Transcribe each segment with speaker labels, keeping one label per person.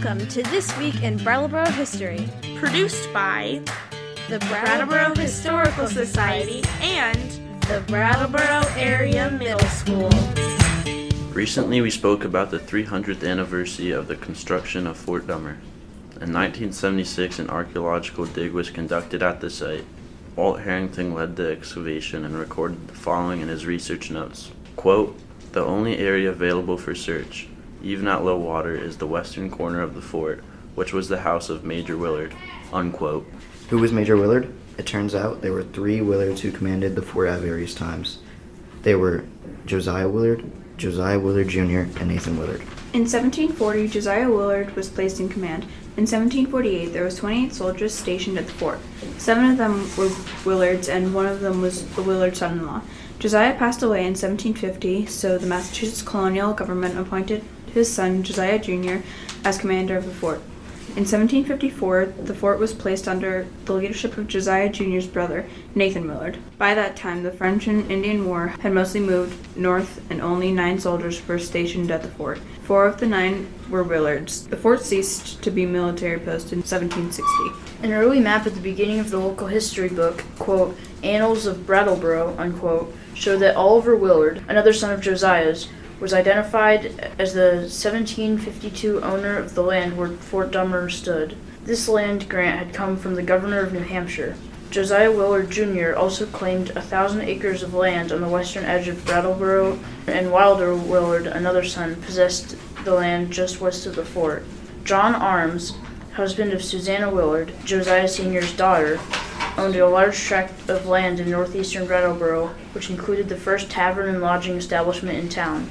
Speaker 1: Welcome to This Week in Brattleboro History,
Speaker 2: produced by
Speaker 1: the
Speaker 2: Brattleboro Historical Society and
Speaker 1: the Brattleboro Area Middle School.
Speaker 3: Recently, we spoke about the 300th anniversary of the construction of Fort Dummer. In 1976, an archaeological dig was conducted at the site. Walt Harrington led the excavation and recorded the following in his research notes. Quote, the only area available for search, even at low water, is the western corner of the fort, which was the house of Major Willard. Unquote.
Speaker 4: Who was Major Willard? It turns out there were three Willards who commanded the fort at various times. They were Josiah Willard, Josiah Willard Jr., and Nathan Willard.
Speaker 5: In 1740, Josiah Willard was placed in command. In 1748, there was 28 soldiers stationed at the fort. Seven of them were Willards, and one of them was the Willard son-in-law. Josiah passed away in 1750, so the Massachusetts colonial government appointed his son, Josiah Jr., as commander of the fort. In 1754, the fort was placed under the leadership of Josiah Jr.'s brother, Nathan Willard. By that time, the French and Indian War had mostly moved north, and only nine soldiers were stationed at the fort. Four of the nine were Willards. The fort ceased to be military post in 1760.
Speaker 6: An early map at the beginning of the local history book, quote, Annals of Brattleboro, unquote, showed that Oliver Willard, another son of Josiah's, was identified as the 1752 owner of the land where Fort Dummer stood. This land grant had come from the governor of New Hampshire. Josiah Willard Jr. also claimed a thousand acres of land on the western edge of Brattleboro, and Wilder Willard, another son, possessed the land just west of the fort. John Arms, husband of Susanna Willard, Josiah Sr.'s daughter, owned a large tract of land in northeastern Brattleboro, which included the first tavern and lodging establishment in town.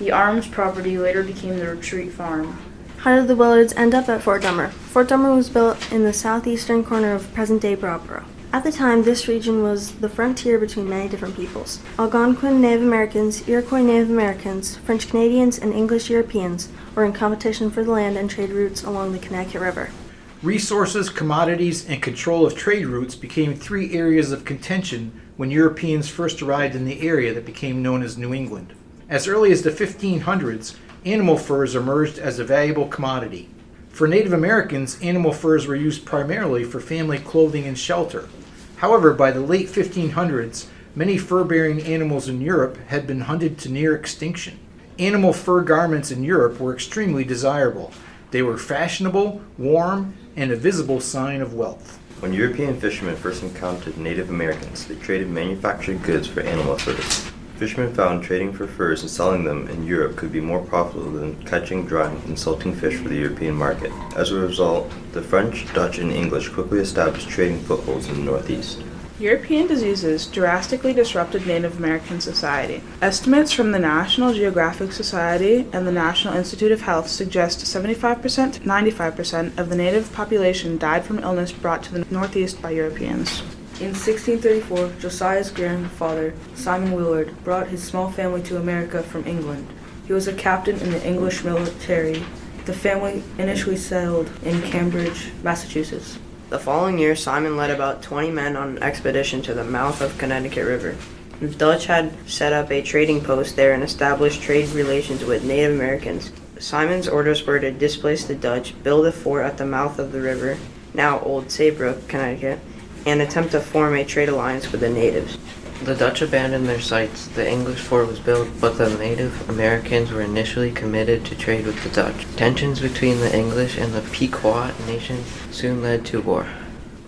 Speaker 6: The Arms property later became the Retreat Farm.
Speaker 7: How did the Willards end up at Fort Dummer? Fort Dummer was built in the southeastern corner of present day Brattleboro. At the time, this region was the frontier between many different peoples Algonquin Native Americans, Iroquois Native Americans, French Canadians, and English Europeans were in competition for the land and trade routes along the Connecticut River.
Speaker 8: Resources, commodities, and control of trade routes became three areas of contention when Europeans first arrived in the area that became known as New England. As early as the 1500s, animal furs emerged as a valuable commodity. For Native Americans, animal furs were used primarily for family clothing and shelter. However, by the late 1500s, many fur bearing animals in Europe had been hunted to near extinction. Animal fur garments in Europe were extremely desirable. They were fashionable, warm, and a visible sign of wealth.
Speaker 9: When European fishermen first encountered Native Americans, they traded manufactured goods for animal furs. Fishermen found trading for furs and selling them in Europe could be more profitable than catching, drying, and salting fish for the European market. As a result, the French, Dutch, and English quickly established trading footholds in the Northeast.
Speaker 2: European diseases drastically disrupted Native American society. Estimates from the National Geographic Society and the National Institute of Health suggest 75% to 95% of the native population died from illness brought to the Northeast by Europeans.
Speaker 10: In 1634, Josiah's grandfather, Simon Willard, brought his small family to America from England. He was a captain in the English military. The family initially settled in Cambridge, Massachusetts.
Speaker 11: The following year, Simon led about 20 men on an expedition to the mouth of Connecticut River. The Dutch had set up a trading post there and established trade relations with Native Americans. Simon's orders were to displace the Dutch, build a fort at the mouth of the river, now Old Saybrook, Connecticut, and attempt to form a trade alliance with the natives.
Speaker 12: The Dutch abandoned their sites. The English fort was built, but the Native Americans were initially committed to trade with the Dutch. Tensions between the English and the Pequot nation soon led to war.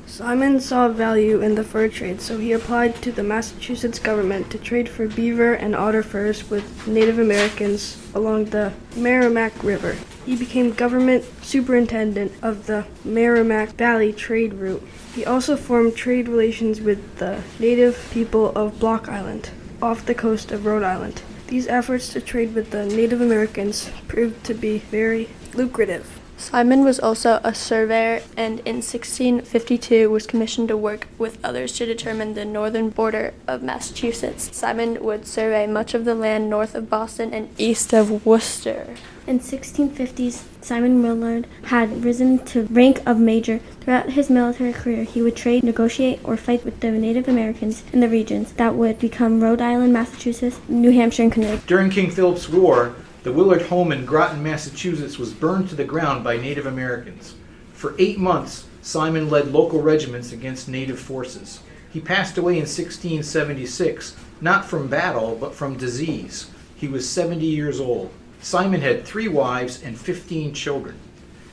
Speaker 7: Simon saw value in the fur trade, so he applied to the Massachusetts government to trade for beaver and otter furs with Native Americans along the Merrimack River. He became government superintendent of the Merrimack Valley trade route. He also formed trade relations with the native people of Block Island, off the coast of Rhode Island. These efforts to trade with the Native Americans proved to be very lucrative.
Speaker 13: Simon was also a surveyor and in 1652 was commissioned to work with others to determine the northern border of Massachusetts. Simon would survey much of the land north of Boston and east of Worcester.
Speaker 14: In 1650s, Simon Willard had risen to rank of major. Throughout his military career, he would trade, negotiate, or fight with the Native Americans in the regions that would become Rhode Island, Massachusetts, New Hampshire, and Connecticut.
Speaker 8: During King Philip's War, The Willard home in Groton, Massachusetts was burned to the ground by Native Americans. For eight months, Simon led local regiments against Native forces. He passed away in 1676, not from battle, but from disease. He was 70 years old. Simon had three wives and 15 children.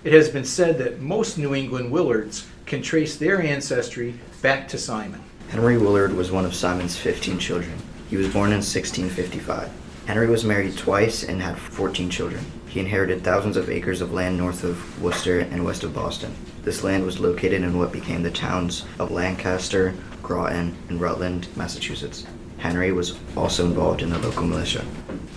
Speaker 8: It has been said that most New England Willards can trace their ancestry back to Simon.
Speaker 4: Henry Willard was one of Simon's 15 children. He was born in 1655. Henry was married twice and had 14 children. He inherited thousands of acres of land north of Worcester and west of Boston. This land was located in what became the towns of Lancaster, Groton, and Rutland, Massachusetts. Henry was also involved in the local militia.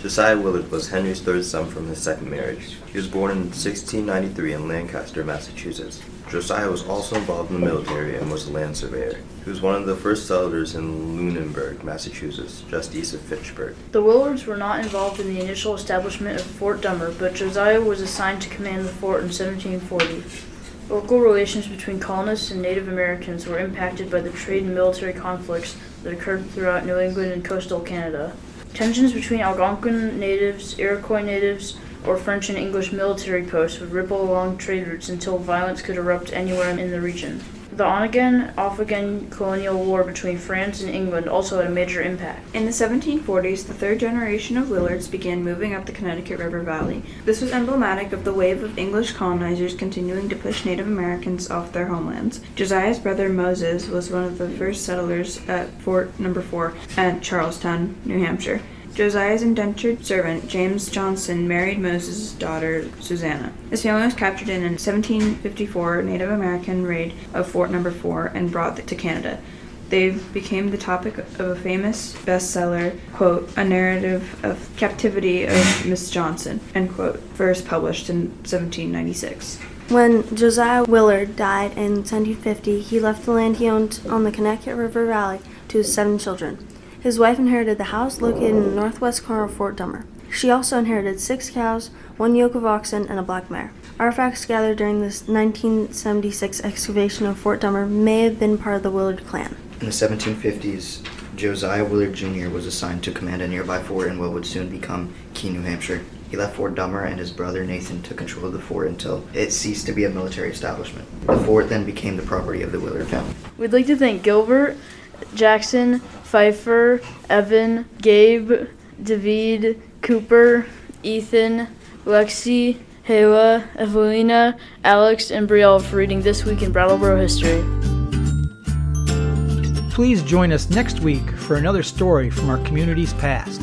Speaker 9: Josiah Willard was Henry's third son from his second marriage. He was born in 1693 in Lancaster, Massachusetts. Josiah was also involved in the military and was a land surveyor. He was one of the first settlers in Lunenburg, Massachusetts, just east of Fitchburg.
Speaker 6: The Willards were not involved in the initial establishment of Fort Dummer, but Josiah was assigned to command the fort in 1740. Local relations between colonists and Native Americans were impacted by the trade and military conflicts that occurred throughout New England and coastal Canada. Tensions between Algonquin natives, Iroquois natives, or French and English military posts would ripple along trade routes until violence could erupt anywhere in the region. The on again, off again colonial war between France and England also had a major impact.
Speaker 5: In the 1740s, the third generation of Willards began moving up the Connecticut River Valley. This was emblematic of the wave of English colonizers continuing to push Native Americans off their homelands. Josiah's brother Moses was one of the first settlers at Fort Number 4 at Charlestown, New Hampshire. Josiah's indentured servant, James Johnson, married Moses' daughter, Susanna. His family was captured in a 1754 Native American raid of Fort Number 4 and brought to Canada. They became the topic of a famous bestseller, quote, A Narrative of Captivity of Miss Johnson, end quote, first published in 1796.
Speaker 7: When Josiah Willard died in 1750, he left the land he owned on the Connecticut River Valley to his seven children. His wife inherited the house located in the northwest corner of Fort Dummer. She also inherited six cows, one yoke of oxen, and a black mare. Artifacts gathered during this 1976 excavation of Fort Dummer may have been part of the Willard clan.
Speaker 4: In the 1750s, Josiah Willard Jr. was assigned to command a nearby fort in what would soon become Keene, New Hampshire. He left Fort Dummer and his brother Nathan took control of the fort until it ceased to be a military establishment. The fort then became the property of the Willard family.
Speaker 6: We'd like to thank Gilbert, Jackson, Pfeiffer, Evan, Gabe, David, Cooper, Ethan, Lexi, Hayla, Evelina, Alex, and Brielle for reading This Week in Brattleboro History.
Speaker 8: Please join us next week for another story from our community's past.